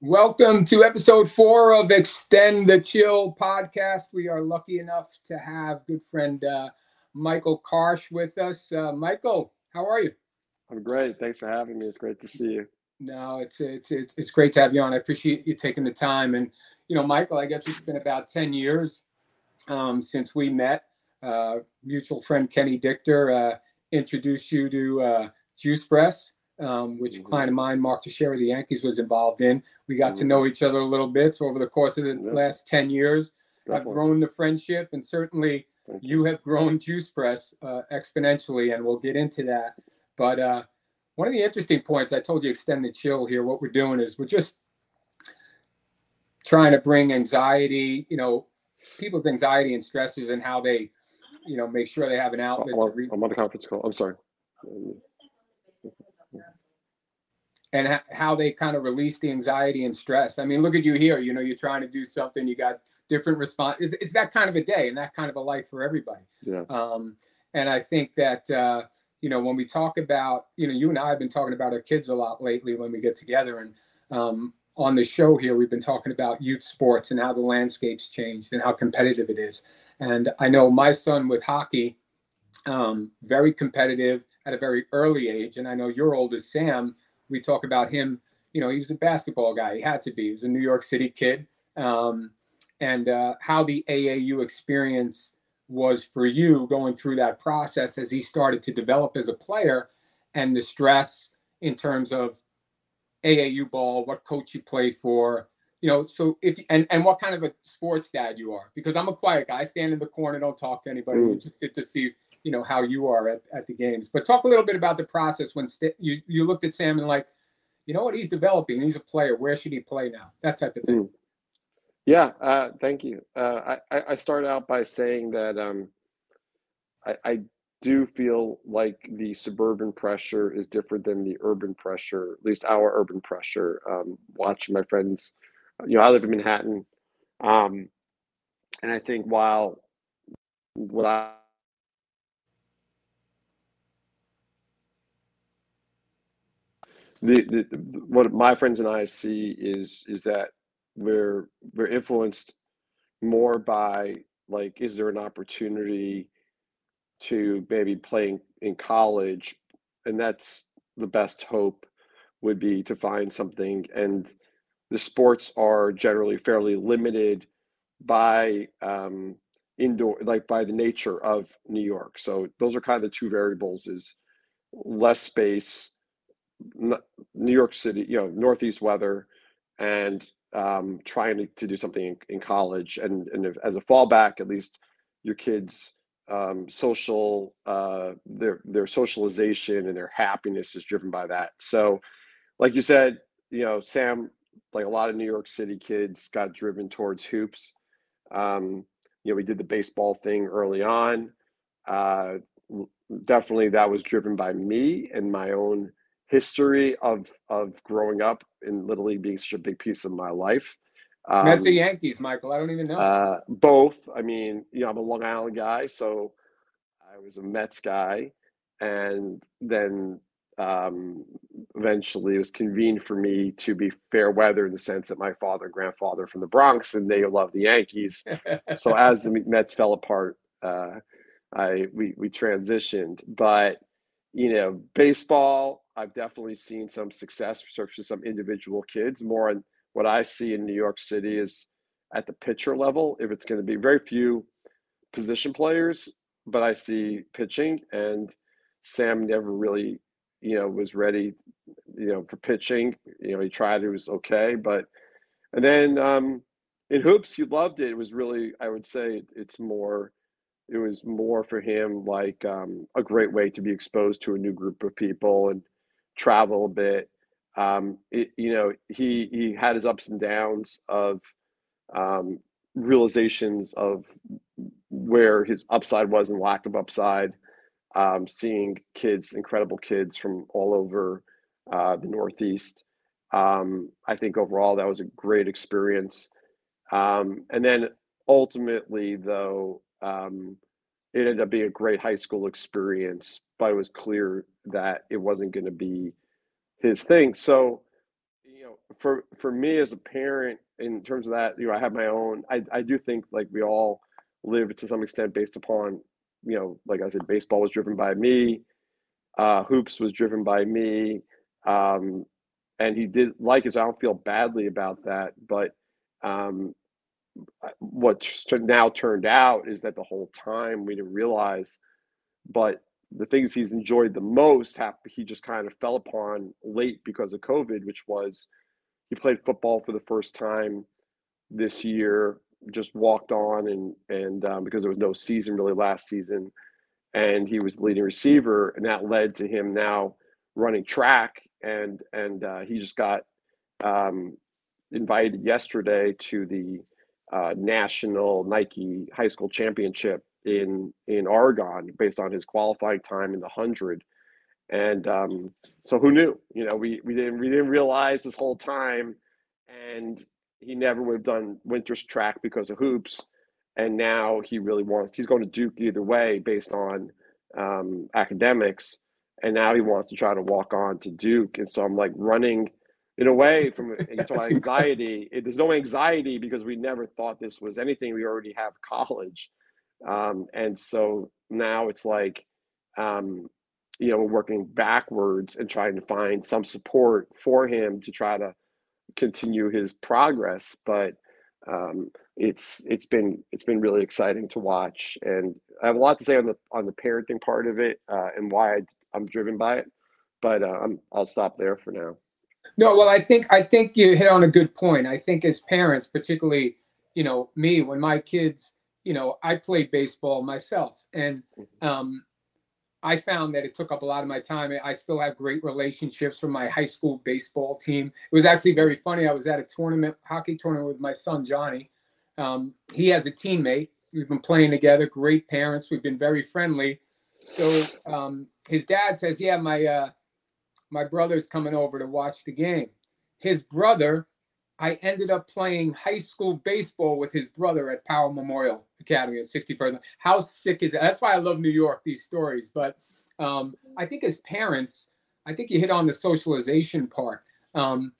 Welcome to episode four of Extend the Chill podcast. We are lucky enough to have good friend uh, Michael Karsh with us. Uh, Michael, how are you? I'm great. Thanks for having me. It's great to see you. No, it's it's it's, it's great to have you on. I appreciate you taking the time. And you know, Michael, I guess it's been about ten years um, since we met. Uh, mutual friend Kenny Dichter uh, introduced you to uh, Juice Press um, which mm-hmm. a client of mine, Mark Teixeira, the Yankees, was involved in. We got mm-hmm. to know each other a little bit. So over the course of the yeah. last 10 years, Definitely. I've grown the friendship and certainly you. you. have grown Juice Press uh, exponentially, and we'll get into that. But uh, one of the interesting points I told you, extend the chill here. What we're doing is we're just trying to bring anxiety, you know, people's anxiety and stresses and how they, you know, make sure they have an outlet. I'm, to I'm on a conference call. I'm sorry and ha- how they kind of release the anxiety and stress. I mean, look at you here. You know, you're trying to do something. You got different response. It's, it's that kind of a day and that kind of a life for everybody. Yeah. Um, and I think that uh, you know when we talk about you know you and I have been talking about our kids a lot lately when we get together and um, on the show here we've been talking about youth sports and how the landscape's changed and how competitive it is. And I know my son with hockey, um, very competitive at a very early age, and I know your oldest Sam we talk about him. You know, he was a basketball guy. He had to be. He was a New York City kid. Um, and uh, how the AAU experience was for you going through that process as he started to develop as a player and the stress in terms of AAU ball, what coach you play for, you know, so if and and what kind of a sports dad you are, because I'm a quiet guy, I stand in the corner, don't talk to anybody, mm. interested to see you know how you are at, at the games. But talk a little bit about the process when st- you you looked at Sam and like, you know what, he's developing. He's a player. Where should he play now? That type of thing. Mm. Yeah, uh, thank you. Uh, I I start out by saying that um, I, I do feel like the suburban pressure is different than the urban pressure, at least our urban pressure. Um, watching my friends, you know, I live in Manhattan, um, and I think while what I the, the what my friends and I see is is that we're we're influenced more by like is there an opportunity to maybe playing in college and that's the best hope would be to find something. And the sports are generally fairly limited by um, indoor like by the nature of new york. So those are kind of the two variables is less space New York City, you know, Northeast weather, and um, trying to, to do something in, in college, and and if, as a fallback, at least your kids' um, social uh, their their socialization and their happiness is driven by that. So, like you said, you know, Sam, like a lot of New York City kids, got driven towards hoops. Um, you know, we did the baseball thing early on. Uh, definitely, that was driven by me and my own history of of growing up and literally being such a big piece of my life. Um, Mets or Yankees, Michael? I don't even know. Uh, both. I mean, you know, I'm a Long Island guy, so I was a Mets guy, and then um, eventually it was convened for me to be fair weather in the sense that my father and grandfather from the Bronx and they love the Yankees. so as the Mets fell apart, uh, I we we transitioned, but you know, baseball I've definitely seen some success for some individual kids. More on what I see in New York City is at the pitcher level. If it's going to be very few position players, but I see pitching, and Sam never really, you know, was ready, you know, for pitching. You know, he tried; it was okay, but and then um, in hoops, he loved it. It was really, I would say, it's more it was more for him like um, a great way to be exposed to a new group of people and travel a bit. Um, it, you know, he he had his ups and downs of um, realizations of where his upside was and lack of upside. Um, seeing kids, incredible kids from all over uh, the Northeast. Um, I think overall that was a great experience. Um, and then ultimately, though, um, it ended up being a great high school experience, but it was clear that it wasn't going to be his thing. So, you know, for for me as a parent, in terms of that, you know, I have my own. I I do think like we all live to some extent based upon, you know, like I said, baseball was driven by me, uh, hoops was driven by me, um, and he did like his. I don't feel badly about that, but um, what now turned out is that the whole time we didn't realize, but the things he's enjoyed the most he just kind of fell upon late because of COVID, which was he played football for the first time this year, just walked on and and um, because there was no season really last season, and he was the leading receiver, and that led to him now running track and and uh, he just got um, invited yesterday to the uh, national Nike high school championship in in Oregon based on his qualifying time in the hundred. And um, so who knew? You know, we we didn't we didn't realize this whole time, and he never would have done winter's track because of hoops. And now he really wants. He's going to Duke either way based on um, academics, and now he wants to try to walk on to Duke. And so I'm like running in a way from anxiety it, there's no anxiety because we never thought this was anything we already have college um, and so now it's like um, you know working backwards and trying to find some support for him to try to continue his progress but um, it's it's been it's been really exciting to watch and i have a lot to say on the on the parenting part of it uh, and why I, i'm driven by it but uh, I'm, i'll stop there for now no, well, I think I think you hit on a good point. I think as parents, particularly, you know, me when my kids, you know, I played baseball myself, and mm-hmm. um, I found that it took up a lot of my time. I still have great relationships from my high school baseball team. It was actually very funny. I was at a tournament, hockey tournament with my son Johnny. Um, he has a teammate. We've been playing together. Great parents. We've been very friendly. So um, his dad says, "Yeah, my." Uh, my brother's coming over to watch the game. His brother, I ended up playing high school baseball with his brother at Power Memorial Academy at 61st. How sick is that? That's why I love New York, these stories. But um, I think as parents, I think you hit on the socialization part. Um,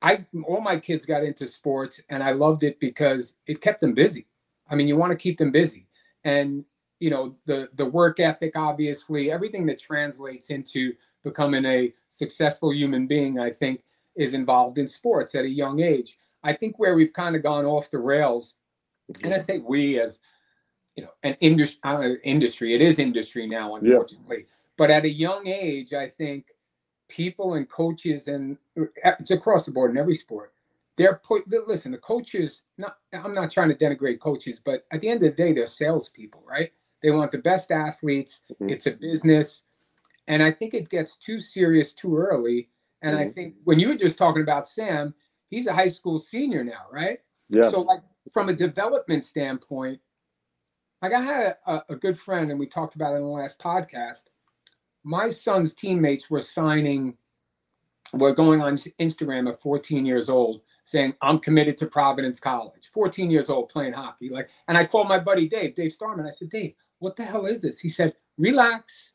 I all my kids got into sports and I loved it because it kept them busy. I mean, you want to keep them busy. And you know, the the work ethic obviously, everything that translates into becoming a successful human being, I think, is involved in sports at a young age. I think where we've kind of gone off the rails, and I say we as you know an industry, uh, industry, it is industry now, unfortunately. Yeah. But at a young age, I think people and coaches, and uh, it's across the board in every sport. They're put. Listen, the coaches. Not, I'm not trying to denigrate coaches, but at the end of the day, they're salespeople, right? They want the best athletes. Mm-hmm. It's a business and I think it gets too serious too early. And mm-hmm. I think when you were just talking about Sam, he's a high school senior now, right? Yes. So, like from a development standpoint, like I had a, a good friend, and we talked about it in the last podcast. My son's teammates were signing, were going on Instagram at 14 years old, saying, I'm committed to Providence College. 14 years old playing hockey. Like, and I called my buddy Dave, Dave Starman. I said, Dave, what the hell is this? He said, relax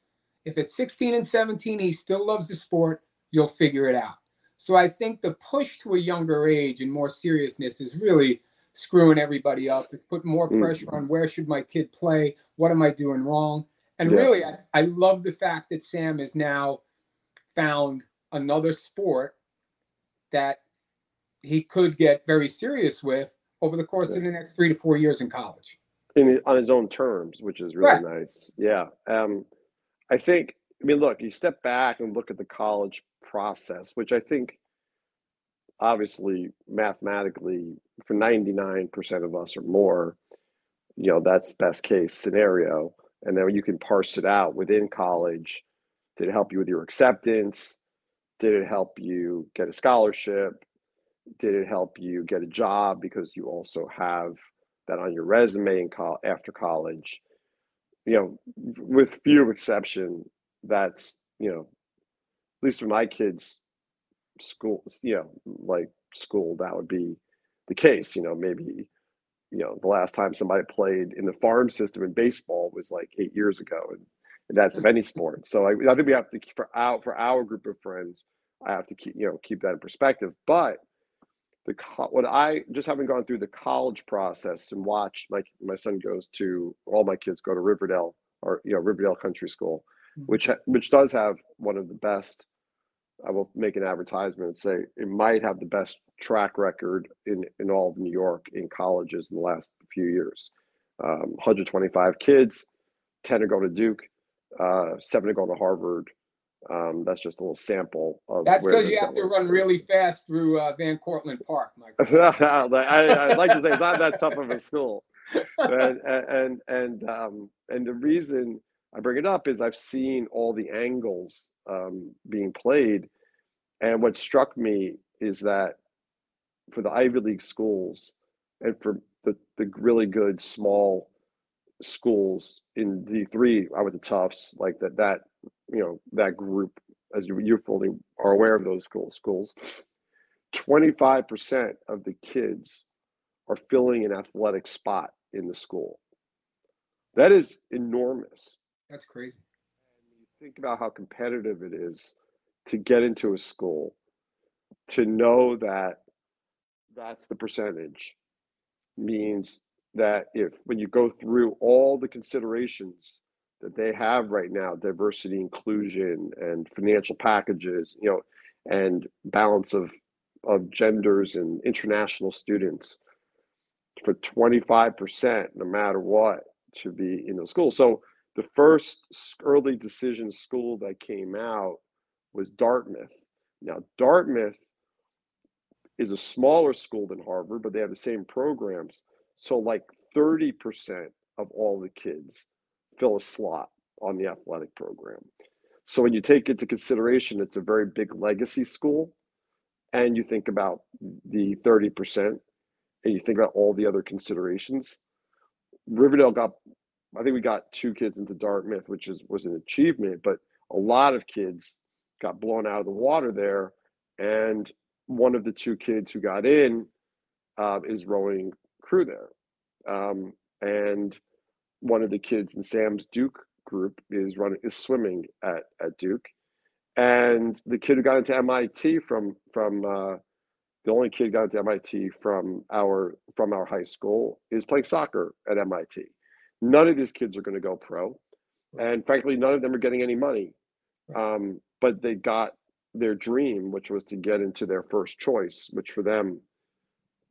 if at 16 and 17 he still loves the sport, you'll figure it out. So I think the push to a younger age and more seriousness is really screwing everybody up. It's putting more mm. pressure on where should my kid play? What am I doing wrong? And yeah. really, I, I love the fact that Sam has now found another sport that he could get very serious with over the course yeah. of the next three to four years in college. In, on his own terms, which is really right. nice. Yeah. Um, I think, I mean, look, you step back and look at the college process, which I think obviously mathematically for 99% of us or more, you know, that's best case scenario. And then you can parse it out within college. Did it help you with your acceptance? Did it help you get a scholarship? Did it help you get a job because you also have that on your resume in co- after college? you know, with few exception, that's you know, at least for my kids' school, you know, like school, that would be the case. You know, maybe you know, the last time somebody played in the farm system in baseball was like eight years ago, and, and that's of any sport. So I, I think we have to keep for our for our group of friends, I have to keep you know keep that in perspective. But the what I just having gone through the college process and watched my my son goes to all my kids go to Riverdale or you know Riverdale Country School. Which which does have one of the best. I will make an advertisement and say it might have the best track record in in all of New York in colleges in the last few years. Um, 125 kids, 10 are going to Duke, uh, seven are going to Harvard, um, that's just a little sample of. That's because you have to run really fast through uh, Van Cortlandt Park, Mike. I, would like to say it's not that tough of a school, and and and um, and the reason I bring it up is I've seen all the angles um, being played, and what struck me is that for the Ivy League schools and for the the really good small schools in D three, I went to Tufts, like that that you know that group as you, you fully are aware of those schools schools 25% of the kids are filling an athletic spot in the school. That is enormous that's crazy. Think about how competitive it is to get into a school to know that that's the percentage means that if when you go through all the considerations that they have right now diversity inclusion and financial packages you know and balance of of genders and international students for 25% no matter what to be in the school so the first early decision school that came out was dartmouth now dartmouth is a smaller school than harvard but they have the same programs so like 30% of all the kids fill a slot on the athletic program. So when you take into consideration it's a very big legacy school, and you think about the 30%, and you think about all the other considerations, Riverdale got I think we got two kids into Dartmouth, which is was an achievement, but a lot of kids got blown out of the water there. And one of the two kids who got in uh, is rowing crew there. Um, and one of the kids in Sam's Duke group is running is swimming at at Duke, and the kid who got into MIT from from uh, the only kid got into MIT from our from our high school is playing soccer at MIT. None of these kids are going to go pro, and frankly, none of them are getting any money. Um, but they got their dream, which was to get into their first choice, which for them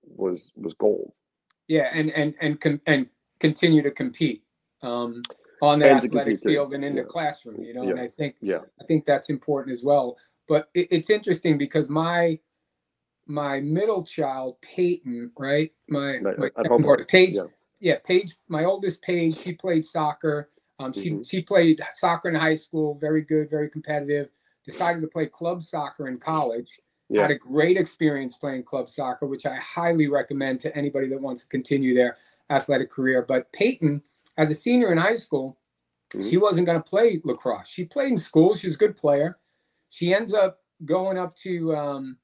was was gold. Yeah, and and and and continue to compete um, on the athletic field and in yeah. the classroom. You know, yeah. and I think yeah, I think that's important as well. But it, it's interesting because my my middle child Peyton, right? My my second Paige, yeah. Yeah, Paige, my oldest Paige, she played soccer. Um, she mm-hmm. she played soccer in high school, very good, very competitive. Decided to play club soccer in college. Yeah. Had a great experience playing club soccer, which I highly recommend to anybody that wants to continue their athletic career. But Peyton, as a senior in high school, mm-hmm. she wasn't going to play lacrosse. She played in school. She was a good player. She ends up going up to um,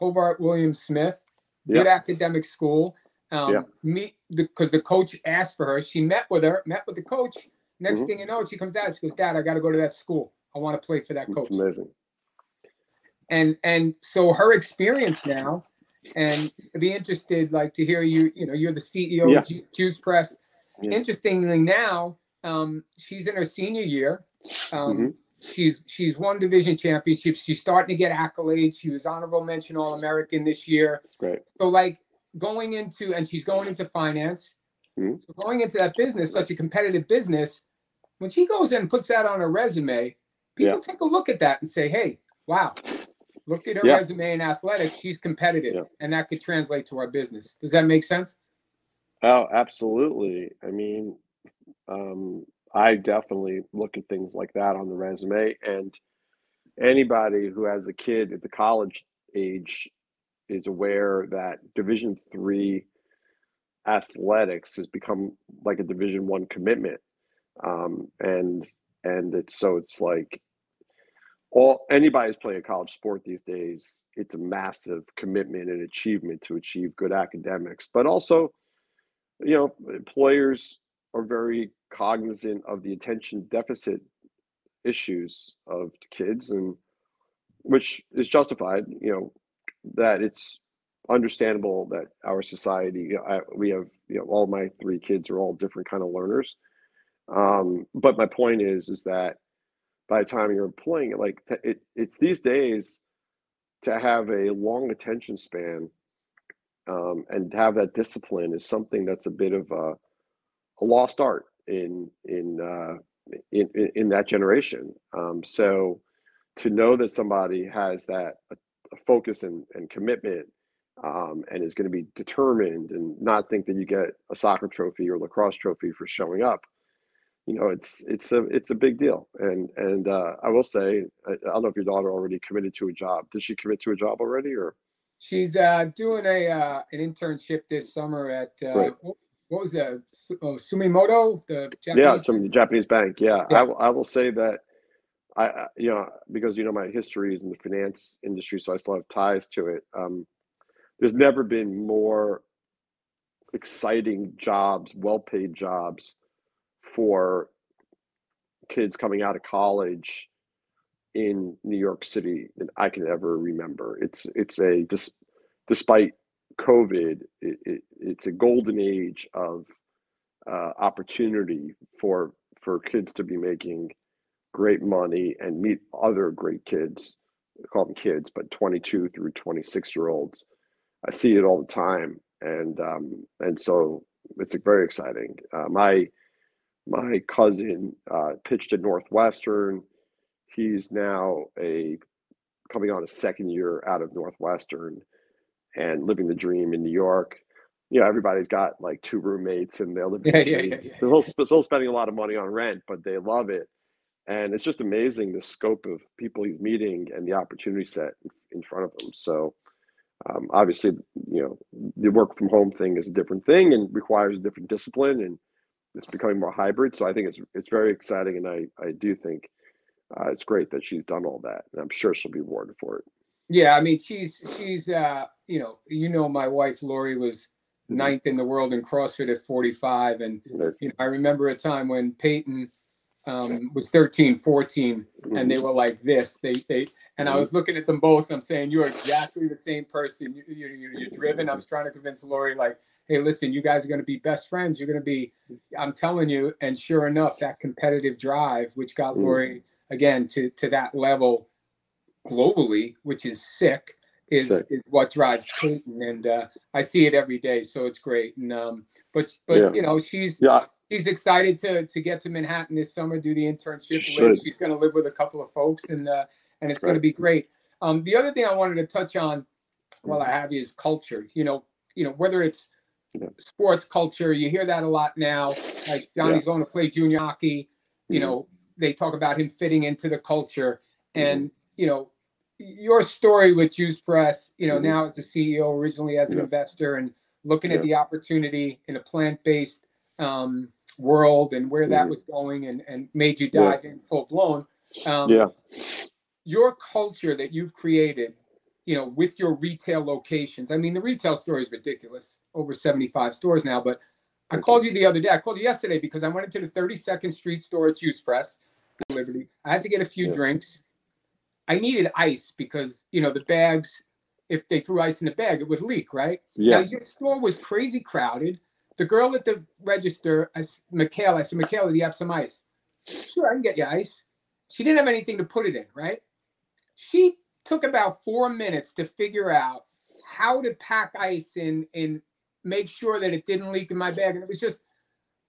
Hobart William Smith, good yep. academic school. Um, yep. Meet because the, the, coach asked for her. She met with her, met with the coach. Next mm-hmm. thing you know, she comes out. She goes, "Dad, I got to go to that school. I want to play for that coach." It's amazing. And and so her experience now and I'd be interested like to hear you you know you're the ceo yeah. of juice press yeah. interestingly now um, she's in her senior year um, mm-hmm. she's she's won division championships she's starting to get accolades she was honorable mention all american this year that's great so like going into and she's going into finance mm-hmm. so going into that business such a competitive business when she goes in and puts that on her resume people yeah. take a look at that and say hey wow Look at her yeah. resume in athletics. She's competitive, yeah. and that could translate to our business. Does that make sense? Oh, absolutely. I mean, um, I definitely look at things like that on the resume, and anybody who has a kid at the college age is aware that Division three athletics has become like a Division one commitment, um, and and it's so it's like all anybody's playing a college sport these days it's a massive commitment and achievement to achieve good academics. But also you know, employers are very cognizant of the attention deficit issues of kids and which is justified, you know, that it's understandable that our society, I, we have, you know, all my three kids are all different kind of learners. Um, but my point is, is that by the time you're playing it, like it, it's these days to have a long attention span um, and have that discipline is something that's a bit of a, a lost art in in, uh, in in that generation. Um, so to know that somebody has that focus and, and commitment um, and is going to be determined and not think that you get a soccer trophy or lacrosse trophy for showing up. You know it's it's a it's a big deal. And and uh, i will say I, I, don't know if your daughter already committed to a job. Did she commit to a job already or? She's uh, doing a uh, an internship this summer at uh, right. what, what, was that? Oh, sumitomo the Japanese yeah some japanese bank yeah, yeah. I, I will say that I, you know, because you know my history is in the finance industry, so I still have ties to it. Um, there's never been more exciting jobs, well-paid jobs for kids coming out of college in New York City than I can ever remember. It's it's a despite COVID, it, it, it's a golden age of uh, opportunity for for kids to be making great money and meet other great kids. I call them kids, but 22 through 26 year olds. I see it all the time, and um, and so it's very exciting. Uh, my my cousin uh, pitched at Northwestern. He's now a coming on a second year out of Northwestern and living the dream in New York. You know, everybody's got like two roommates and they're living. Yeah, yeah, yeah, yeah. They're still, still spending a lot of money on rent, but they love it and it's just amazing the scope of people he's meeting and the opportunity set in front of him. So um, obviously you know the work from home thing is a different thing and requires a different discipline and it's becoming more hybrid. So i think it's it's very exciting and i i do think uh, it's great that she's done all that and i'm sure she'll be rewarded for it. Yeah i mean she's she's uh you know you know my wife lori was mm-hmm. ninth in the world in crossfit at 45 and you know i remember a time when peyton um, was 13, 14, and they mm-hmm. were like this. They they and I mm-hmm. was looking at them both. I'm saying you're exactly the same person. You, you, you, you're driven. I was trying to convince Lori like, hey, listen, you guys are going to be best friends. You're going to be. I'm telling you. And sure enough, that competitive drive, which got mm-hmm. Lori again to to that level globally, which is sick. Is, sick. is what drives Peyton, and uh, I see it every day, so it's great. And um, but but yeah. you know she's yeah she's excited to to get to Manhattan this summer, do the internship. She she's going to live with a couple of folks, and uh, and it's right. going to be great. Um, the other thing I wanted to touch on while I have you is culture. You know, you know whether it's yeah. sports culture, you hear that a lot now. Like Johnny's yeah. going to play junior hockey. You mm-hmm. know, they talk about him fitting into the culture, and mm-hmm. you know, your story with Juice Press. You know, mm-hmm. now as a CEO, originally as an yeah. investor, and looking at the opportunity in a plant-based um, world and where that mm-hmm. was going and, and made you dive yeah. in full blown. Um, yeah. Your culture that you've created, you know, with your retail locations. I mean, the retail store is ridiculous, over 75 stores now. But I called you the other day. I called you yesterday because I went into the 32nd Street store at Juice Press, Liberty. I had to get a few yeah. drinks. I needed ice because, you know, the bags, if they threw ice in the bag, it would leak, right? Yeah. Now, your store was crazy crowded. The girl at the register, I, Michaela, I said, Michaela, do you have some ice? Sure, I can get you ice. She didn't have anything to put it in, right? She took about four minutes to figure out how to pack ice in and make sure that it didn't leak in my bag. And it was just,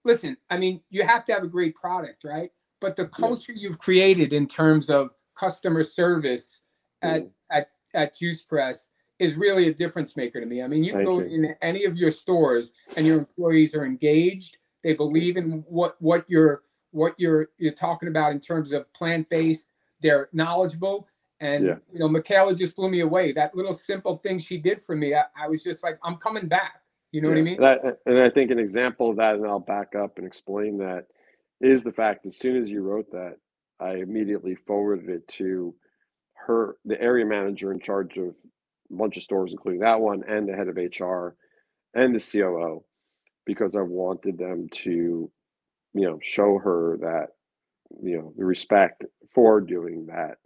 listen, I mean, you have to have a great product, right? But the culture you've created in terms of customer service at, mm. at, at Juice Press is really a difference maker to me. I mean, you go in any of your stores and your employees are engaged. They believe in what what you're what you're you're talking about in terms of plant based. They're knowledgeable, and yeah. you know, Michaela just blew me away. That little simple thing she did for me, I, I was just like, I'm coming back. You know yeah. what I mean? And I, and I think an example of that, and I'll back up and explain that, is the fact as soon as you wrote that, I immediately forwarded it to her, the area manager in charge of a bunch of stores, including that one, and the head of HR and the COO, because I wanted them to, you know, show her that, you know, the respect for doing that.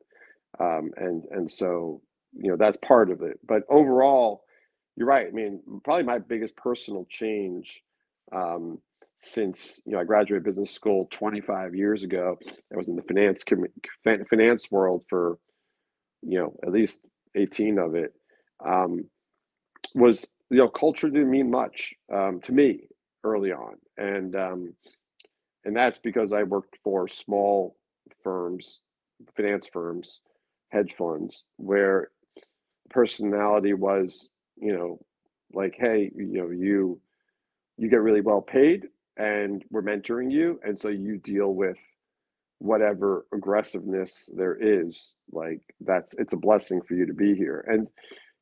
Um, and and so, you know, that's part of it. But overall, you're right. I mean, probably my biggest personal change um, since you know I graduated business school 25 years ago. I was in the finance finance world for you know at least 18 of it. Um, was you know culture didn't mean much um, to me early on, and um, and that's because I worked for small firms, finance firms, hedge funds, where personality was you know like hey you know you you get really well paid and we're mentoring you. And so you deal with whatever aggressiveness there is like that's it's a blessing for you to be here. And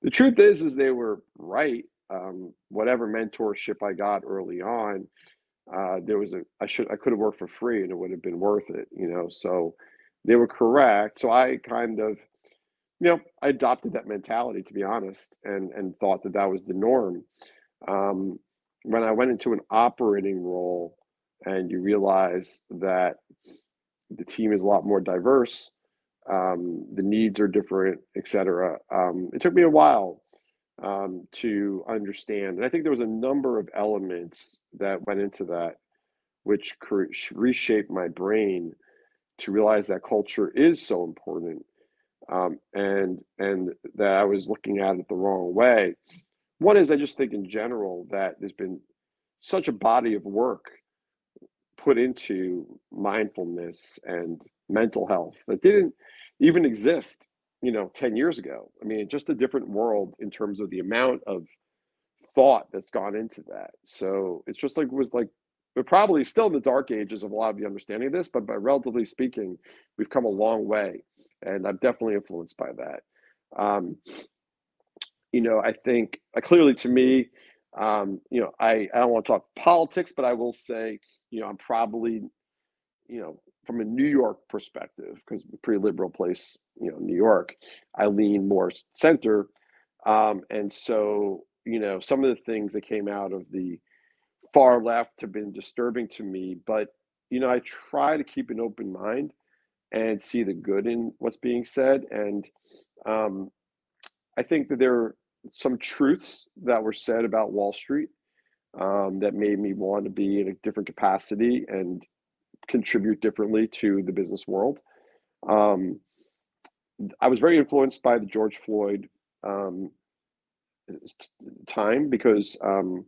the truth is is they were right um, whatever mentorship i got early on uh, there was a i should i could have worked for free and it would have been worth it you know so they were correct. So i kind of you know i adopted that mentality to be honest and and thought that that was the norm. Um, when I went into an operating role and you realize that the team is a lot more diverse, um, the needs are different, et cetera. Um, it took me a while um, to understand. And I think there was a number of elements that went into that, which reshaped my brain to realize that culture is so important. Um, and and that I was looking at it the wrong way. One is I just think in general that there's been such a body of work put into mindfulness and mental health that didn't even exist, you know, 10 years ago. I mean, just a different world in terms of the amount of thought that's gone into that. So it's just like it was like we're probably still in the dark ages of a lot of the understanding of this, but by relatively speaking, we've come a long way. And I'm definitely influenced by that. Um, you know, I think uh, clearly to me, um, you know, I, I don't want to talk politics, but I will say, you know, I'm probably, you know, from a New York perspective, because a pretty liberal place, you know, New York, I lean more center. Um, and so, you know, some of the things that came out of the far left have been disturbing to me, but, you know, I try to keep an open mind and see the good in what's being said. And um, I think that there are some truths that were said about Wall Street um, that made me want to be in a different capacity and contribute differently to the business world. Um, I was very influenced by the George Floyd um, time because um,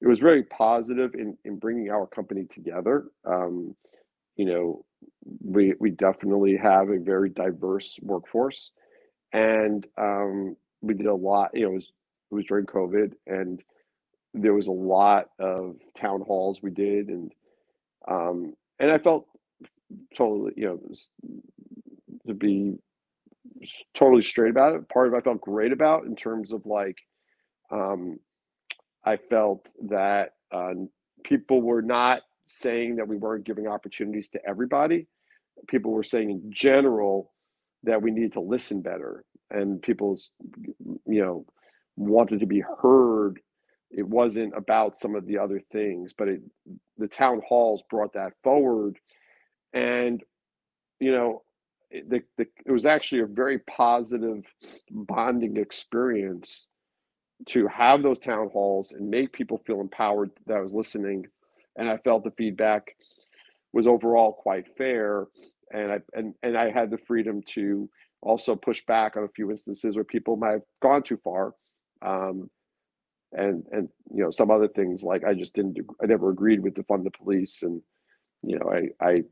it was very positive in, in bringing our company together. Um, you know, we we definitely have a very diverse workforce, and um, we did a lot. You know, it was it was during COVID, and there was a lot of town halls we did, and um, and I felt totally, you know, to be totally straight about it. Part of it I felt great about in terms of like, um, I felt that uh, people were not saying that we weren't giving opportunities to everybody. People were saying in general that we need to listen better and people's you know wanted to be heard it wasn't about some of the other things but it the town halls brought that forward. And you know the, the, it was actually a very positive bonding experience to have those town halls and make people feel empowered that I was listening. And I felt the feedback was overall quite fair. And I and, and I had the freedom to also push back on a few instances where people might have gone too far. Um, and and you know some other things like I just didn't I never agreed with to fund the police and you know I I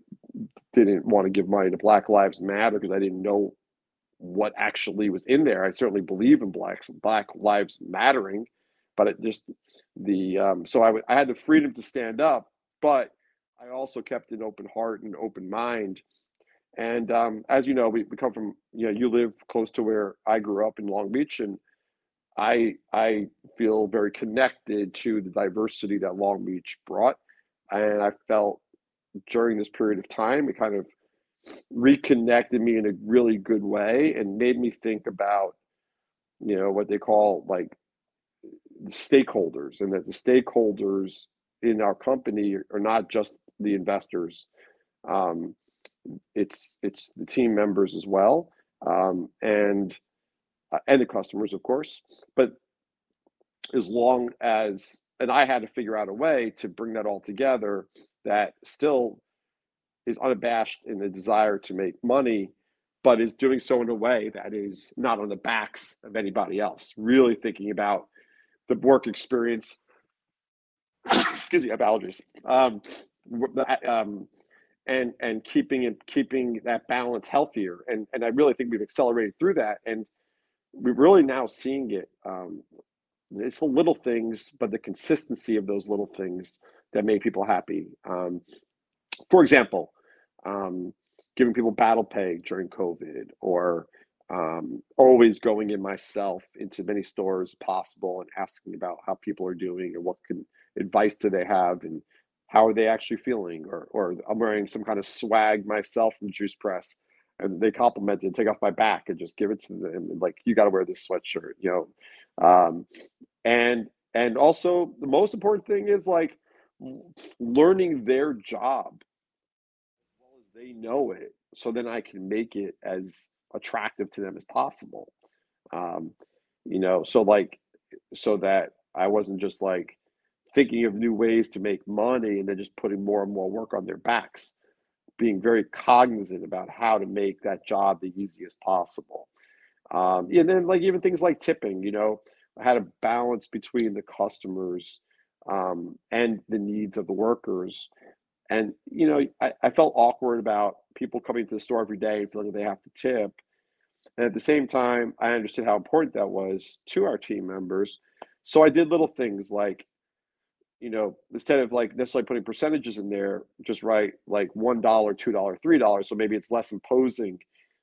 didn't want to give money to Black Lives Matter because I didn't know what actually was in there. I certainly believe in blacks Black Lives Mattering, but it just the um, so I, I had the freedom to stand up, but I also kept an open heart and open mind and um, as you know, we, we come from you know you live close to where I grew up in Long Beach, and I I feel very connected to the diversity that Long Beach brought, and I felt during this period of time it kind of reconnected me in a really good way and made me think about you know what they call like stakeholders and that the stakeholders in our company are not just the investors. Um, it's it's the team members as well. Um, and uh, and the customers of course but as long as and i had to figure out a way to bring that all together that still is unabashed in the desire to make money but is doing so in a way that is not on the backs of anybody else really thinking about the work experience excuse me, I have allergies. Um, um, and and keeping it keeping that balance healthier. And and I really think we've accelerated through that. And we're really now seeing it. Um, it's the little things, but the consistency of those little things that make people happy. Um, for example, um, giving people battle pay during COVID, or um, always going in myself into many stores possible and asking about how people are doing and what can advice do they have and how are they actually feeling or or i'm wearing some kind of swag myself from juice press and they compliment it take off my back and just give it to them like you got to wear this sweatshirt you know? Um, and and also the most important thing is like learning their job as well as they know it so then i can make it as attractive to them as possible. Um, you know so like so that i wasn't just like thinking of new ways to make money and then just putting more and more work on their backs being very cognizant about how to make that job the easiest possible. Um, and then like even things like tipping you know i had a balance between the customers um, and the needs of the workers. And you know I, I felt awkward about people coming to the store every day feeling like they have to tip. And at the same time i understood how important that was to our team members. So i did little things like you know, instead of like necessarily putting percentages in there, just write like one dollar, two dollar, three dollars. So maybe it's less imposing,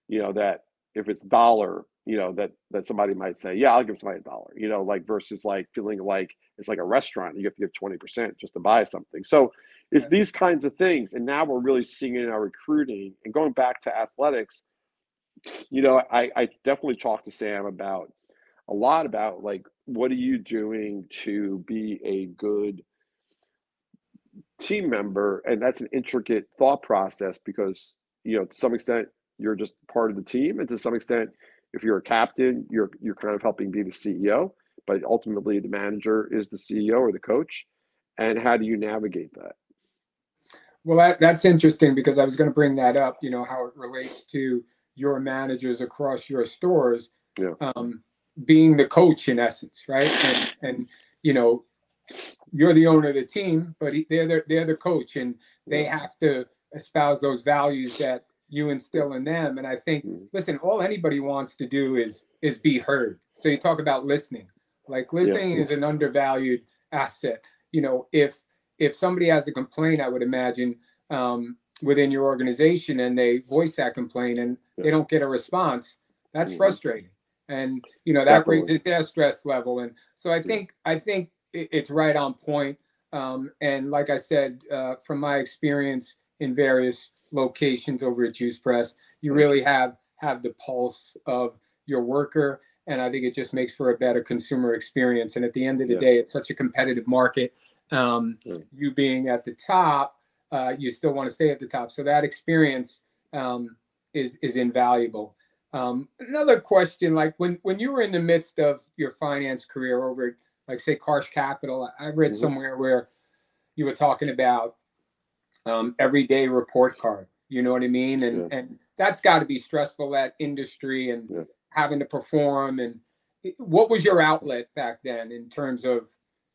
you know, that if it's dollar, you know, that that somebody might say, yeah, I'll give somebody a dollar, you know, like versus like feeling like it's like a restaurant, you have to give twenty percent just to buy something. So it's right. these kinds of things, and now we're really seeing it in our recruiting. And going back to athletics, you know, I, I definitely talked to Sam about a lot about like what are you doing to be a good team member and that's an intricate thought process because you know to some extent you're just part of the team and to some extent if you're a captain you're you're kind of helping be the ceo but ultimately the manager is the ceo or the coach and how do you navigate that well that, that's interesting because i was going to bring that up you know how it relates to your managers across your stores yeah. um, being the coach in essence right and, and you know you're the owner of the team, but they're the, they're the coach, and they have to espouse those values that you instill in them. And I think, mm. listen, all anybody wants to do is is be heard. So you talk about listening. Like listening yeah. is an undervalued asset. You know, if if somebody has a complaint, I would imagine um, within your organization, and they voice that complaint, and yeah. they don't get a response, that's mm-hmm. frustrating. And you know that Definitely. raises their stress level. And so I think I think it's right on point. Um, and like I said, uh, from my experience in various locations over at Juice Press, you really have have the pulse of your worker, and I think it just makes for a better consumer experience. And at the end of the yeah. day, it's such a competitive market. Um, yeah. You being at the top, uh, you still want to stay at the top. So that experience um, is is invaluable. Um, another question, like when when you were in the midst of your finance career over like say Karsh Capital. I read mm-hmm. somewhere where you were talking about um, everyday report card. You know what I mean? And yeah. and that's got to be stressful that industry and yeah. having to perform. And what was your outlet back then in terms of,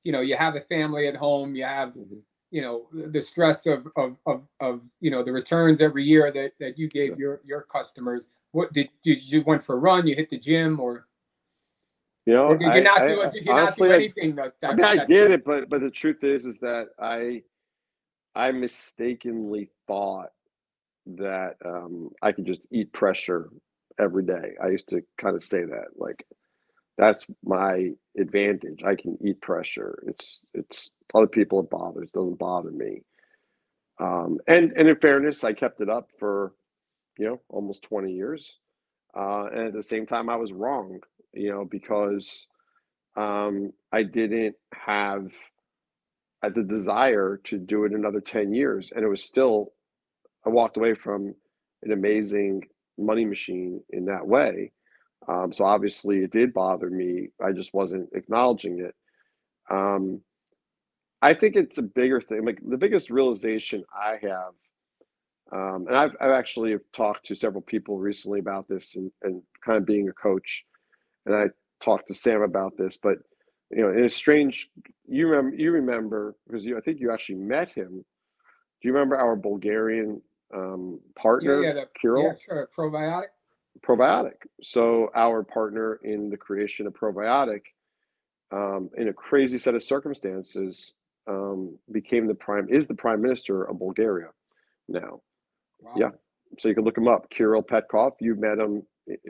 you know, you have a family at home, you have, mm-hmm. you know, the stress of, of of of you know the returns every year that that you gave yeah. your your customers. What did, did you went for a run? You hit the gym or you know, or did you I, not do it? Did you honestly, not do anything? That, that, I mean, I did it, but but the truth is, is that I I mistakenly thought that um, I could just eat pressure every day. I used to kind of say that, like that's my advantage. I can eat pressure. It's it's other people it bothers. It doesn't bother me. Um, and and in fairness, I kept it up for you know almost twenty years. Uh, and at the same time, I was wrong you know, because um, I didn't have the desire to do it another 10 years. And it was still, I walked away from an amazing money machine in that way. Um, so obviously it did bother me. I just wasn't acknowledging it. Um, I think it's a bigger thing. Like the biggest realization I have, um, and I've, I've actually talked to several people recently about this and, and kind of being a coach. And I talked to Sam about this, but you know, in a strange, you remember, you remember because you, I think you actually met him. Do you remember our Bulgarian um, partner, Yeah, yeah, the, Kirill? yeah, sure. ProViotic. ProViotic. So our partner in the creation of ProViotic, um, in a crazy set of circumstances, um, became the prime is the prime minister of Bulgaria now. Wow. Yeah. So you can look him up, Kirill Petkov. You met him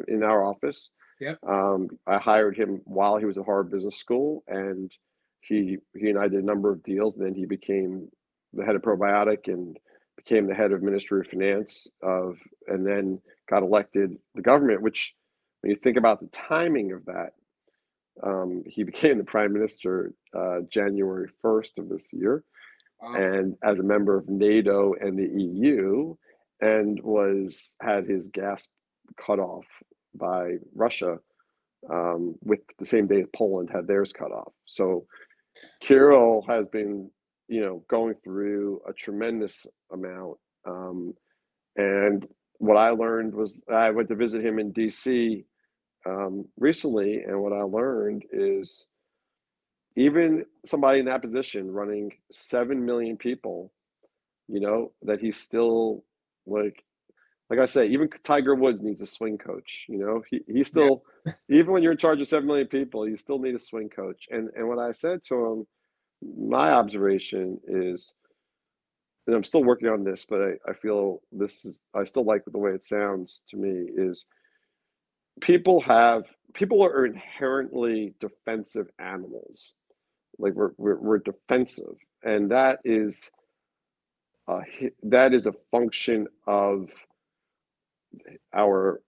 in our office. Yep. Um, I hired him while he was at Harvard Business School, and he he and I did a number of deals. And then he became the head of ProViotic and became the head of Ministry of Finance of, and then got elected the government. Which, when you think about the timing of that, um, he became the prime minister uh, January first of this year Wow. and as a member of NATO and the EU, and was had his gas cut off by Russia um, with the same day Poland had theirs cut off. So Kirill has been, you know, going through a tremendous amount. Um, and what I learned was I went to visit him in DC um, recently, and what I learned is even somebody in that position running 7 million people you know that he's still like like i say even tiger woods needs a swing coach you know? He, he still even when you're in charge of 7 million people you still need a swing coach. And and what i said to him my observation is and i'm still working on this but i, I feel this is i still like the way it sounds to me is people have people are inherently defensive animals. Like we're we're, we're defensive. And that is a, that is a function of our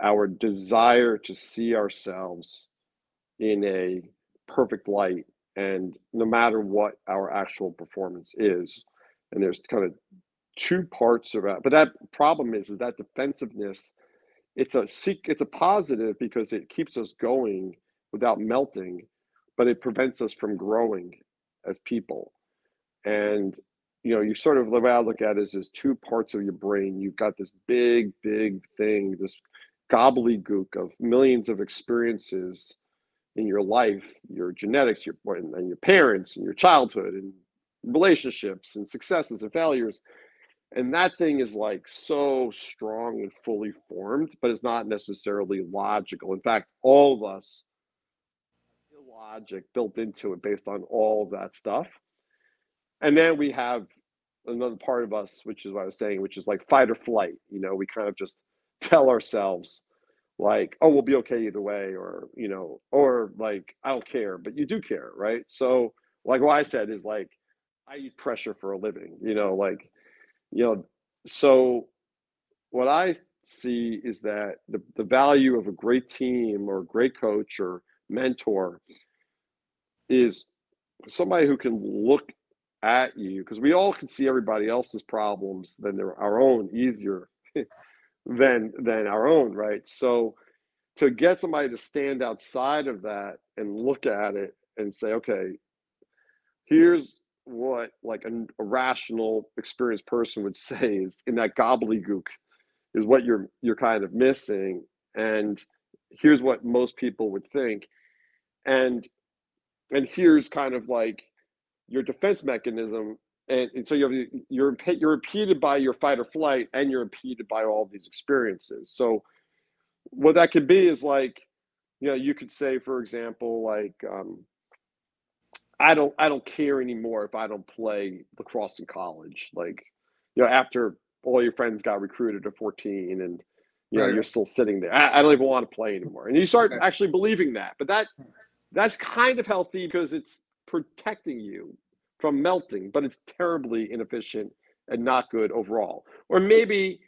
our desire to see ourselves in a perfect light and no matter what our actual performance is. And there's kind of two parts of that but that problem is is that defensiveness it's a seek it's a positive because it keeps us going without melting but it prevents us from growing as people. And you know you sort of the way i look at it is there's two parts of your brain. You've got this big big thing this gobbledygook of millions of experiences in your life your genetics your and your parents and your childhood and relationships and successes and failures. And that thing is like so strong and fully formed but it's not necessarily logical. In fact all of us logic built into it based on all of that stuff and then we have another part of us which is what i was saying which is like fight or flight you know we kind of just tell ourselves like oh we'll be okay either way or you know or like i don't care but you do care right? So like what i said is like i eat pressure for a living you know like you know so what i see is that the, the value of a great team or a great coach or mentor is somebody who can look at you because we all can see everybody else's problems than their, our own easier than than our own right? So to get somebody to stand outside of that and look at it and say okay here's what like an, a rational experienced person would say is in that gobbledygook is what you're you're kind of missing and here's what most people would think and and here's kind of like your defense mechanism and, and so you're you're you're impeded by your fight or flight and you're impeded by all these experiences. So what that could be is like you know you could say for example like um i don't i don't care anymore if i don't play lacrosse in college. Like you know after all your friends got recruited at 14 and you know Right. you're still sitting there. I, I don't even want to play anymore. And you start Okay. actually believing that but that that's kind of healthy because it's protecting you from melting but it's terribly inefficient and not good overall. Or maybe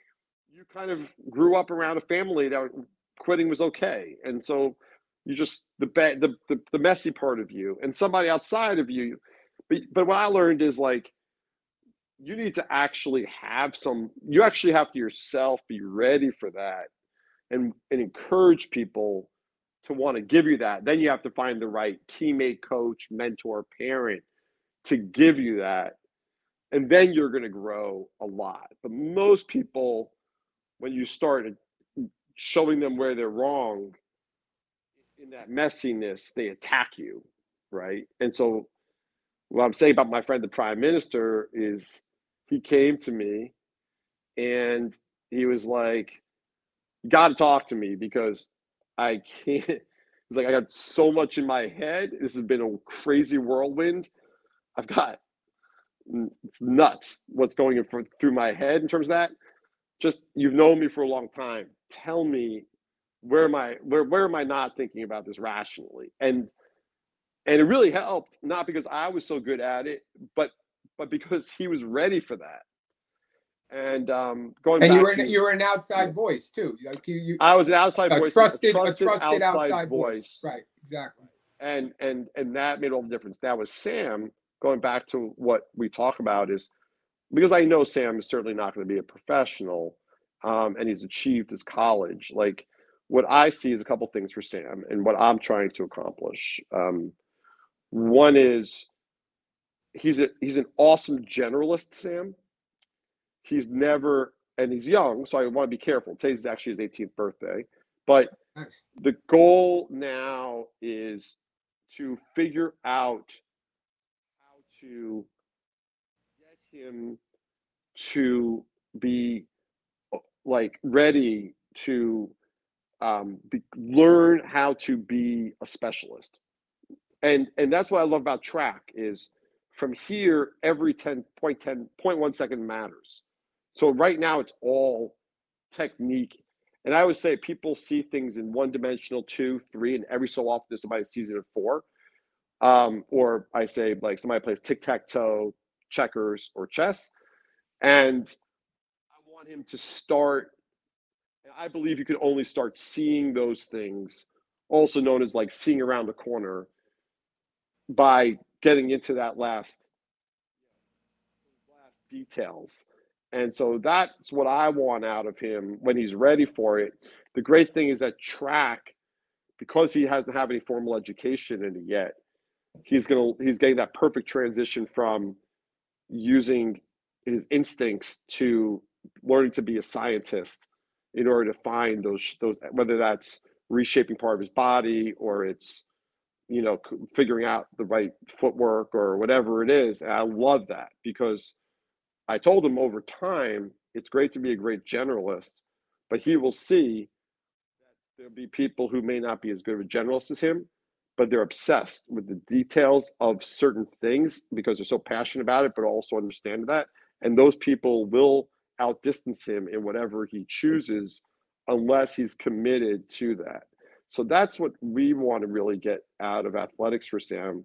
you kind of grew up around a family that quitting was okay and so you just the bad the, the the messy part of you and somebody outside of you but but what i learned is like you need to actually have some you actually have to yourself be ready for that and and encourage people to want to give you that then you have to find the right teammate coach mentor parent to give you that. And then you're going to grow a lot. But most people when you start showing them where they're wrong in that messiness they attack you right? And so what i'm saying about my friend the prime minister is he came to me and he was like you got to talk to me because i can't It's like i got so much in my head. This has been a crazy whirlwind. I've got it's nuts what's going in for, through my head in terms of that. Just you've known me for a long time. Tell me where am i where, where am i not thinking about this rationally? And and it really helped not because i was so good at it but but because he was ready for that and um going and back you were to, you were an outside voice too like you, you i was an outside voice trusted, a trusted, a trusted outside, outside, voice, voice right exactly and and and that made all the difference now with sam going back to what we talk about is because i know sam is certainly not going to be a professional um, and he's achieved his college. Like what I see is a couple things for Sam and what I'm trying to accomplish. Um, one is he's a he's an awesome generalist, Sam. He's never and he's young, so I want to be careful. Today's is actually his 18th birthday, but nice. the goal now is to figure out how to get him to be like ready to um, be, learn how to be a specialist and and that's what i love about track is from here every 10 point 10 point one second matters so right now it's all technique and i would say people see things in one dimensional two three and every so often somebody sees it at four um, or i say like somebody plays tic-tac-toe checkers or chess and I want him to start. I believe you can only start seeing those things, also known as like seeing around the corner, by getting into that last last details. And so that's what I want out of him when he's ready for it. The great thing is that track, because he hasn't have any formal education in it yet, he's gonna he's getting that perfect transition from using his instincts to learning to be a scientist in order to find those those whether that's reshaping part of his body or it's you know figuring out the right footwork or whatever it is and i love that because i told him over time it's great to be a great generalist but he will see that there'll be people who may not be as good of a generalist as him but they're obsessed with the details of certain things because they're so passionate about it but also understand that and those people will outdistance him in whatever he chooses unless he's committed to that. So that's what we want to really get out of athletics for Sam.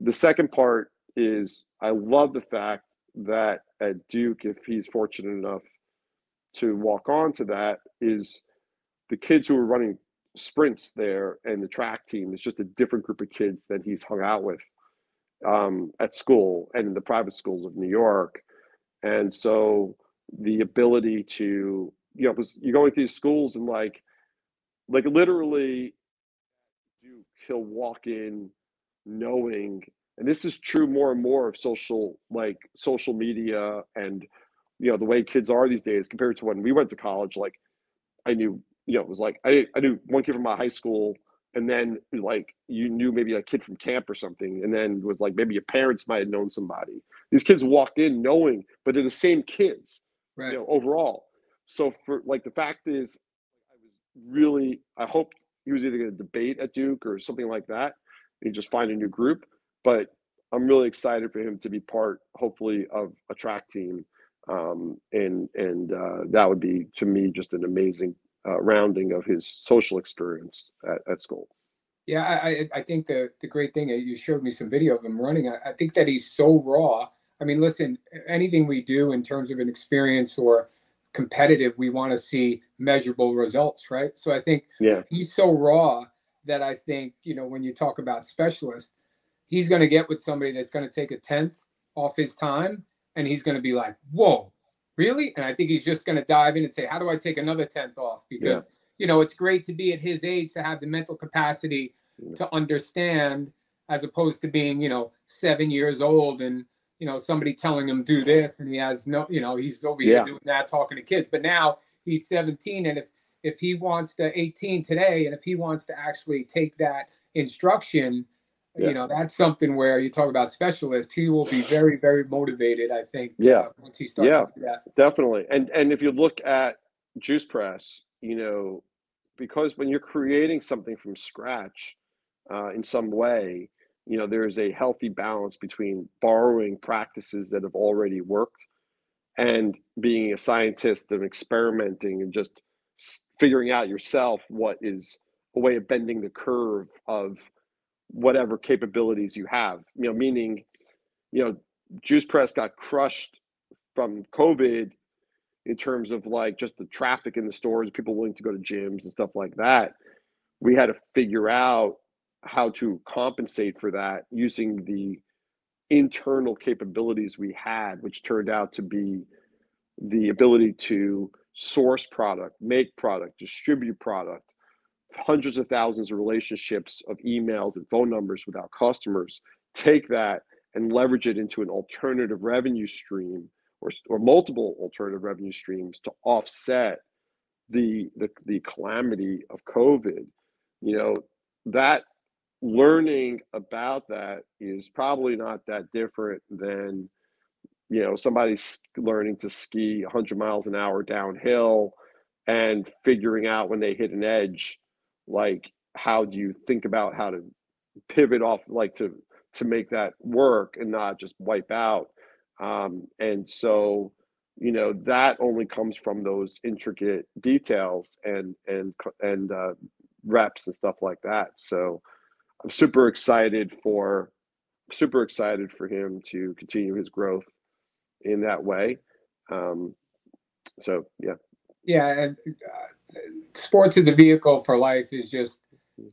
The second part is I love the fact that at Duke, if he's fortunate enough to walk on to that, is the kids who are running sprints there and the track team is just a different group of kids that he's hung out with um, at school and in the private schools of New York. And so the ability to you know because you're going through these schools and like like literally you he'll walk in knowing and this is true more and more of social like social media and you know the way kids are these days compared to when we went to college like i knew you know it was like i, I knew one kid from my high school and then like you knew maybe a kid from camp or something and then it was like maybe your parents might have known somebody these kids walk in knowing but they're the same kids right. you know, overall. So for like the fact is, I was really I hoped he was either going to debate at Duke or something like that, and just find a new group. But I'm really excited for him to be part, hopefully, of a track team, um, and and uh, that would be to me just an amazing uh, rounding of his social experience at, at school. Yeah, I I think the the great thing you showed me some video of him running. I, I think that he's so raw I mean, listen, anything we do in terms of an experience or competitive, we want to see measurable results, right? So I think yeah. he's so raw that I think, you know, when you talk about specialists, he's going to get with somebody that's going to take a tenth off his time and he's going to be like, whoa, really? And I think he's just going to dive in and say, how do I take another tenth off? Because, yeah. you know, it's great to be at his age to have the mental capacity yeah. to understand as opposed to being, you know, seven years old and, you know, somebody telling him do this and he has no, you know, he's over yeah. here doing that, talking to kids. But now he's 17. And if, if he wants to 18 today and if he wants to actually take that instruction, yeah. you know that's something where you talk about specialists he will be very very motivated i think yeah. uh, once he starts yeah. definitely. And and if you look at juice press you know because when you're creating something from scratch uh, in some way you know there's a healthy balance between borrowing practices that have already worked and being a scientist and experimenting and just figuring out yourself what is a way of bending the curve of whatever capabilities you have. You know, meaning, you know, Juice Press got crushed from COVID in terms of like just the traffic in the stores, people willing to go to gyms and stuff like that. We had to figure out how to compensate for that using the internal capabilities we had, which turned out to be the ability to source product, make product, distribute product, hundreds of thousands of relationships of emails and phone numbers with our customers, take that and leverage it into an alternative revenue stream or, or multiple alternative revenue streams to offset the, the the calamity of COVID. You know, that learning about that is probably not that different than you know somebody's learning to ski 100 miles an hour downhill and figuring out when they hit an edge like how do you think about how to pivot off like to to make that work and not just wipe out? Um, and so you know that only comes from those intricate details and and and uh, reps and stuff like that. So i'm super excited for super excited for him to continue his growth in that way. Um, so yeah. Yeah and uh, sports as a vehicle for life is just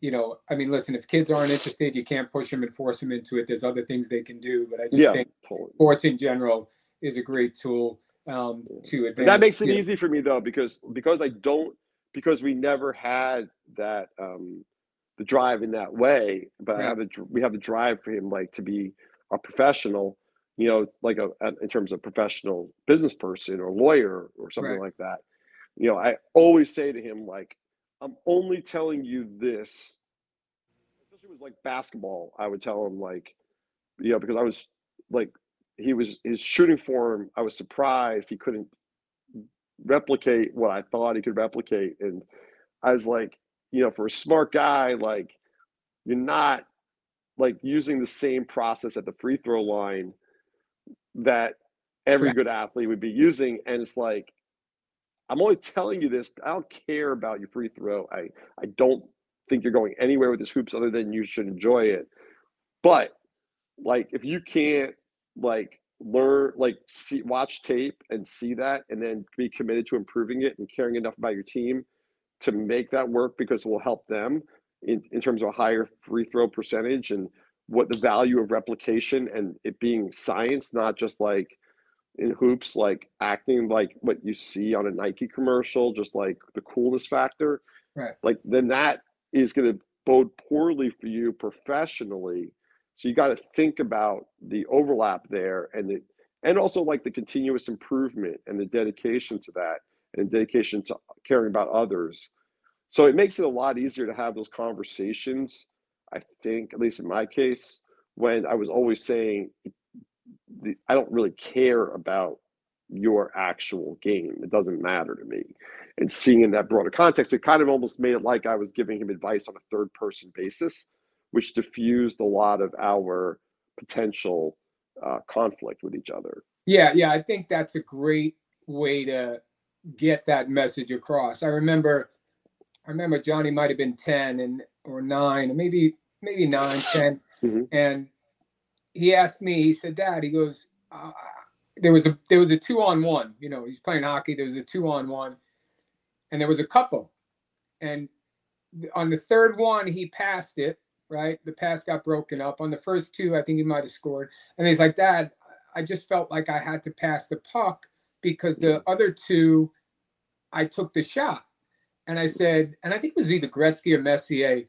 you know i mean listen if kids aren't interested you can't push them and force them into it there's other things they can do but i just yeah, think totally. sports in general is a great tool um, to advance. that makes it easy for me though because because i don't because we never had that um the drive in that way but right. i have a we have the drive for him like to be a professional you know like a, a in terms of professional business person or lawyer or something right. like that you know, I always say to him, like, I'm only telling you this, especially with like basketball. I would tell him, like, you know, because I was like, he was his shooting form. I was surprised he couldn't replicate what I thought he could replicate. And I was like, you know, for a smart guy, like, you're not like using the same process at the free throw line that every good athlete would be using. And it's like, I'm only telling you this. I don't care about your free throw. I I don't think you're going anywhere with this hoops other than you should enjoy it. But like if you can't like learn like see watch tape and see that and then be committed to improving it and caring enough about your team to make that work because it will help them in, in terms of a higher free throw percentage and what the value of replication and it being science, not just like in hoops, like acting like what you see on a Nike commercial, just like the coolness factor, right? Like then that is going to bode poorly for you professionally. So you got to think about the overlap there, and the and also like the continuous improvement and the dedication to that, and dedication to caring about others. So it makes it a lot easier to have those conversations. I think, at least in my case, when I was always saying the, I don't really care about your actual game. It doesn't matter to me. And seeing in that broader context, it kind of almost made it like I was giving him advice on a third person basis, which diffused a lot of our potential uh, conflict with each other. Yeah, yeah, I think that's a great way to get that message across. I remember, I remember Johnny might have been ten and or nine, or maybe maybe nine, 10, mm-hmm. and he asked me, he said, Dad, he goes, uh, there was a there was a two on one. You know, he's playing hockey. There was a two on one, and there was a couple, and on the third one, he passed it, right? The pass got broken up. On the first two, I think he might have scored. And he's like, Dad, I just felt like I had to pass the puck because the other two, I took the shot. And I said, and I think it was either Gretzky or Messier.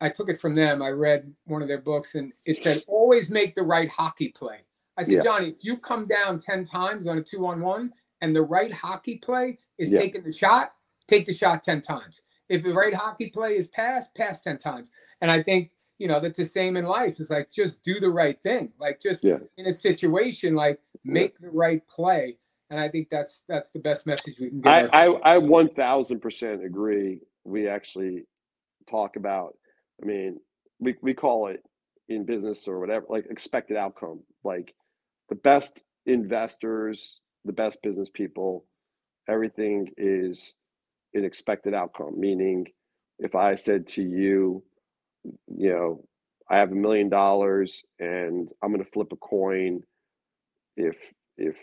I took it from them. I read one of their books and it said, always make the right hockey play. I said, yeah. Johnny, if you come down 10 times on a two on one and the right hockey play is yeah. taking the shot, take the shot 10 times. If the right hockey play is pass, pass 10 times. And I think, you know, that's the same in life. It's like just do the right thing. Like just yeah. in a situation, like make the right play. And I think that's that's the best message we can get. I, I, I 1000% agree. We actually talk about, I mean, we, we call it in business or whatever, like expected outcome. Like the best investors, the best business people, everything is an expected outcome. Meaning, if I said to you, you know, I have a million dollars and I'm going to flip a coin. If if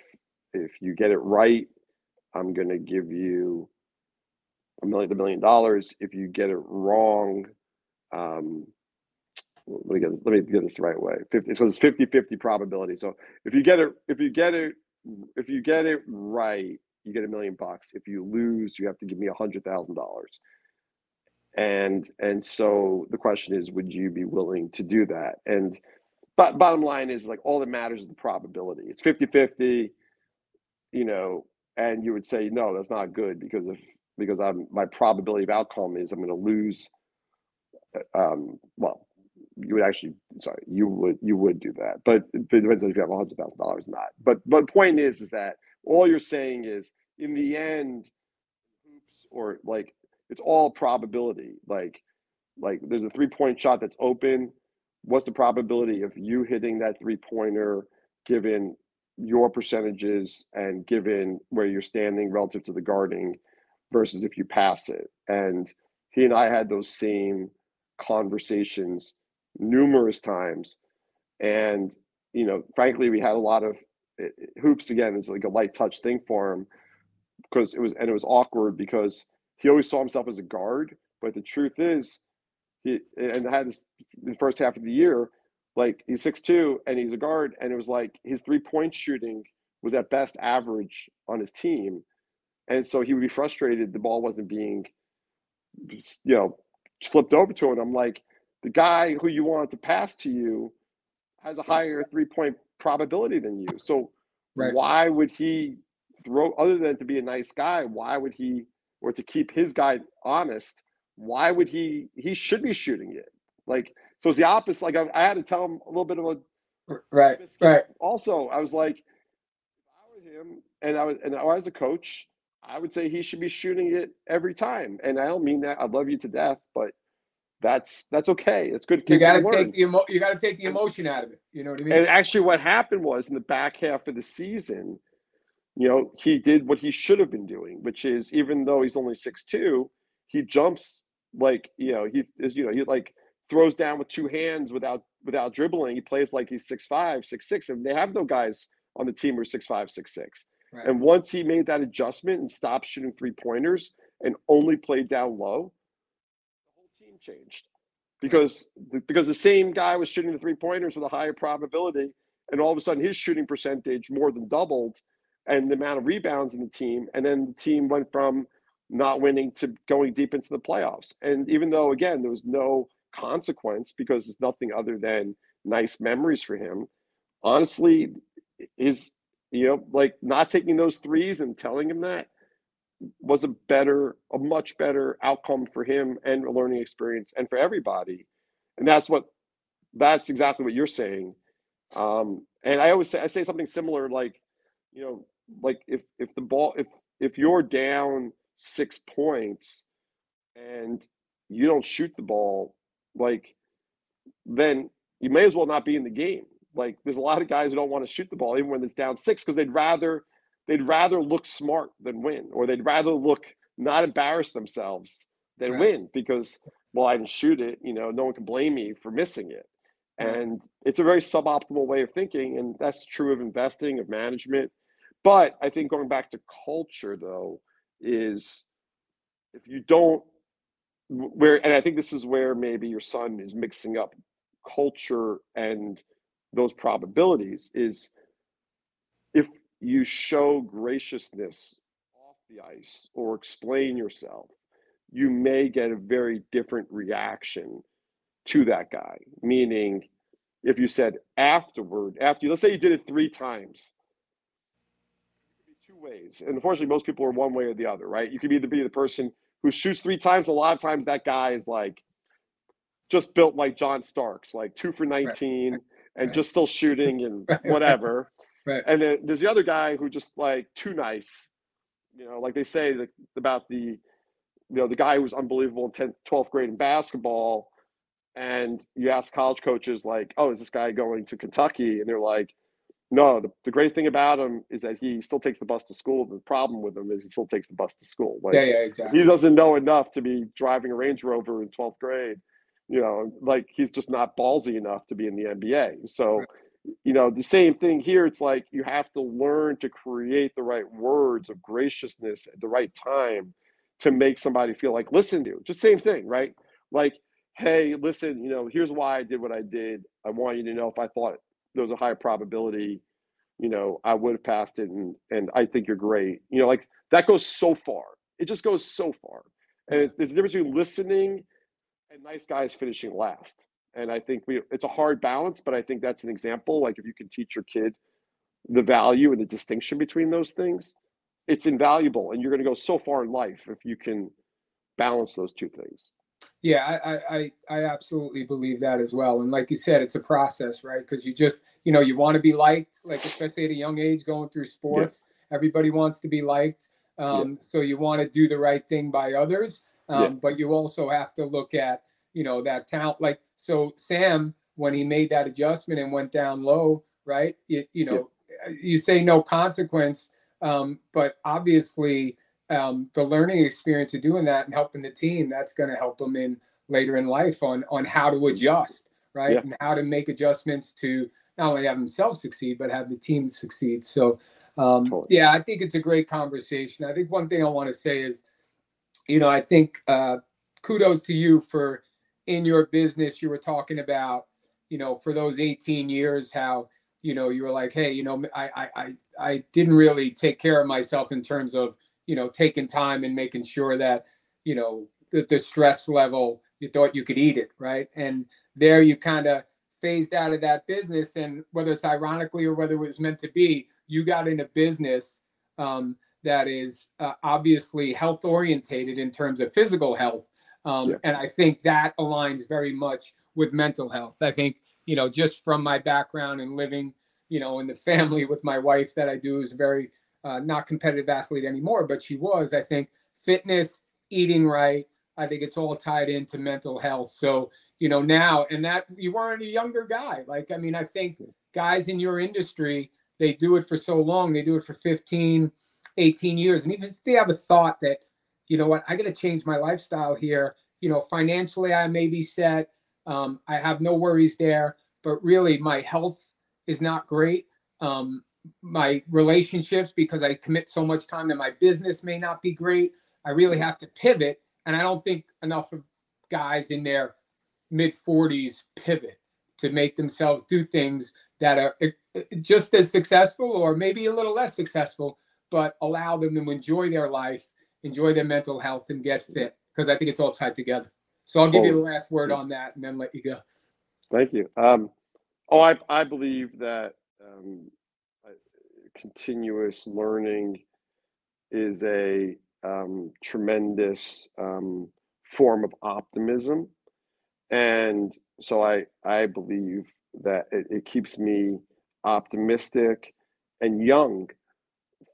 if you get it right, I'm going to give you a million, a million dollars. If you get it wrong, um, let me get let me get this the right way. 50 so it's 50 50 probability. So if you get it if you get it if you get it right, you get a million bucks. If you lose, you have to give me a hundred thousand dollars. And and so the question is, would you be willing to do that? And but bottom line is like all that matters is the probability. It's 50-50, you know, and you would say, no, that's not good because of because I'm my probability of outcome is I'm going to lose um, well, you would actually sorry you would you would do that but it depends on if you have a hundred thousand dollars or not. But but point is is that all you're saying is in the end or like it's all probability. Like like there's a three point shot that's open. What's the probability of you hitting that three pointer given your percentages and given where you're standing relative to the guarding versus if you pass it? And he and i had those same conversations numerous times. And, you know, frankly, we had a lot of eh, eh, hoops again. It's like a light touch thing for him because it was, and it was awkward because he always saw himself as a guard. But the truth is, he, and had this the first half of the year, like he's six two and he's a guard. And it was like his three point shooting was at best average on his team. And so he would be frustrated the ball wasn't being, you know, flipped over to it. I'm like, the guy who you want to pass to you has a higher three point probability than you. So right. why would he throw other than to be a nice guy, why would he or to keep his guy honest, why would he he should be shooting it? Like so it's the opposite. Like I, I had to tell him a little bit of a right, right. Also, I was like, if I were him and I was and I was a coach, I would say he should be shooting it every time. And I don't mean that I love you to death, but that's that's okay. It's good. You got to take the emo- you got to take the emotion out of it. You know what I mean? And actually, what happened was in the back half of the season, you know, he did what he should have been doing, which is even though he's only six two, he jumps like you know he is you know he like throws down with two hands without without dribbling. He plays like he's six five, six six, and they have no guys on the team who are six five, six six. Right. And once he made that adjustment and stopped shooting three pointers and only played down low, the whole team changed because the, because the same guy was shooting the three pointers with a higher probability, and all of a sudden his shooting percentage more than doubled, and the amount of rebounds in the team, and then the team went from not winning to going deep into the playoffs. And even though again there was no consequence because it's nothing other than nice memories for him, honestly, is you know like not taking those threes and telling him that was a better, a much better outcome for him and a learning experience and for everybody. And that's what, that's exactly what you're saying. Um, and I always say, I say something similar, like, you know, like if, if the ball, if, if you're down six points and you don't shoot the ball, like, then you may as well not be in the game. Like, there's a lot of guys who don't want to shoot the ball even when it's down six because they'd rather they'd rather look smart than win, or they'd rather look not embarrass themselves than right. win because, well, I didn't shoot it. You know, no one can blame me for missing it. And it's a very suboptimal way of thinking, and that's true of investing, of management. But I think going back to culture, though, is if you don't where and I think this is where maybe your son is mixing up culture and those probabilities is if you show graciousness off the ice or explain yourself, you may get a very different reaction to that guy. Meaning, if you said afterward, after you, let's say you did it three times, two ways. And unfortunately, most people are one way or the other, right? You could either be the person who shoots three times. A lot of times, that guy is like just built like John Starks, like two for 19 right. And right. just still shooting and whatever. Right. And then there's the other guy who just like too nice, you know, like they say the, about the, you know, the guy who was unbelievable in 10th, 12th grade in basketball. And you ask college coaches like, oh, is this guy going to Kentucky? And they're like, no, the, the great thing about him is that he still takes the bus to school. The problem with him is he still takes the bus to school. Like, yeah, yeah, exactly. He doesn't know enough to be driving a Range Rover in 12th grade. You know, like he's just not ballsy enough to be in the NBA. So, right. you know the same thing here it's like you have to learn to create the right words of graciousness at the right time to make somebody feel like listen to just same thing right? Like hey listen you know here's why i did what i did. I want you to know if i thought there was a high probability you know i would have passed it and and i think you're great. You know like that goes so far. It just goes so far. And there's a difference between listening and nice guys finishing last and I think we it's a hard balance, but I think that's an example. Like if you can teach your kid the value and the distinction between those things, it's invaluable, and you're going to go so far in life if you can balance those two things. Yeah, I, I I absolutely believe that as well. And like you said, it's a process, right? Because you just you know you want to be liked, like especially at a young age, going through sports. Yeah. Everybody wants to be liked, um, yeah. so you want to do the right thing by others. Um, yeah. But you also have to look at you know that talent like so sam when he made that adjustment and went down low right you, you know yeah. you say no consequence um, but obviously um, the learning experience of doing that and helping the team that's going to help them in later in life on on how to adjust right yeah. and how to make adjustments to not only have themselves succeed but have the team succeed so um, totally. yeah i think it's a great conversation i think one thing i want to say is you know i think uh, kudos to you for in your business you were talking about you know for those 18 years how you know you were like hey you know i i i didn't really take care of myself in terms of you know taking time and making sure that you know the, the stress level you thought you could eat it right? And there you kind of phased out of that business and whether it's ironically or whether it was meant to be you got in a business um, that is uh, obviously health orientated in terms of physical health um, yeah. And I think that aligns very much with mental health. I think, you know, just from my background and living, you know, in the family with my wife that I do is very uh, not competitive athlete anymore, but she was. I think fitness, eating right, I think it's all tied into mental health. So, you know, now, and that you weren't a younger guy. Like, I mean, I think guys in your industry, they do it for so long, they do it for 15, 18 years. And even if they have a thought that, you know what, I got to change my lifestyle here. You know, financially, I may be set. Um, I have no worries there, but really, my health is not great. Um, my relationships, because I commit so much time to my business, may not be great. I really have to pivot. And I don't think enough of guys in their mid 40s pivot to make themselves do things that are eh, eh, just as successful or maybe a little less successful, but allow them to enjoy their life enjoy their mental health, and get fit because I think it's all tied together. So I'll give you the last word on that and then let you go. Thank you. Um, oh, I, I believe that um, continuous learning is a um, tremendous um, form of optimism. And so I, I believe that it, it keeps me optimistic and young,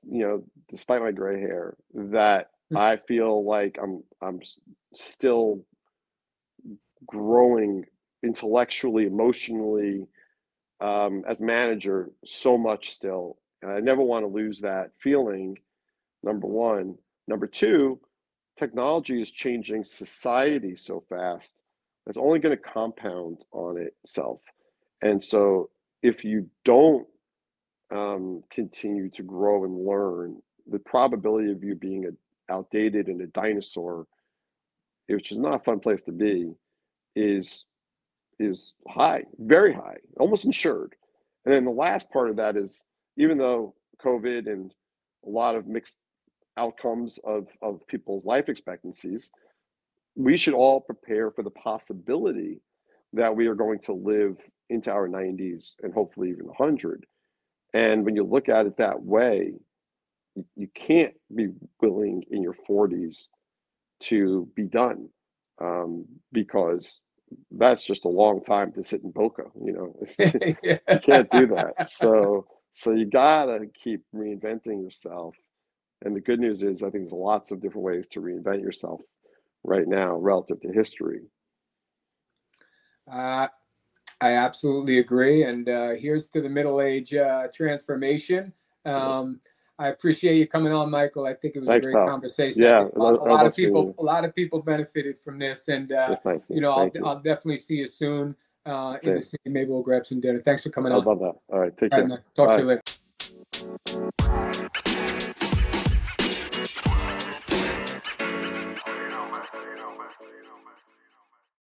you know, despite my gray hair, that Hmm. I feel like I'm I'm still growing intellectually, emotionally, um, as manager so much still. And I never want to lose that feeling. Number one. Number two, technology is changing society so fast. It's only going to compound on itself. And so if you don't um, continue to grow and learn, the probability of you being a outdated and a dinosaur, which is not a fun place to be, is is high, very high, almost insured. And then the last part of that is even though COVID and a lot of mixed outcomes of, of people's life expectancies, we should all prepare for the possibility that we are going to live into our 90s and hopefully even 100. And when you look at it that way, you can't be willing in your 40s to be done um, because that's just a long time to sit in Boca. You know, you can't do that. So, so you gotta keep reinventing yourself. And the good news is, I think there's lots of different ways to reinvent yourself right now relative to history. Uh, I absolutely agree. And uh, here's to the middle age uh, transformation. Um, I appreciate you coming on, Michael. I think it was Thanks, a great pal. conversation. Yeah, a, lot, a lot of people, a lot of people benefited from this, and uh, nice. you know, I'll, you. I'll definitely see you soon uh, in the city. Maybe we'll grab some dinner. Thanks for coming on. I love that. All right, take All care. Right, Talk Bye. to you later.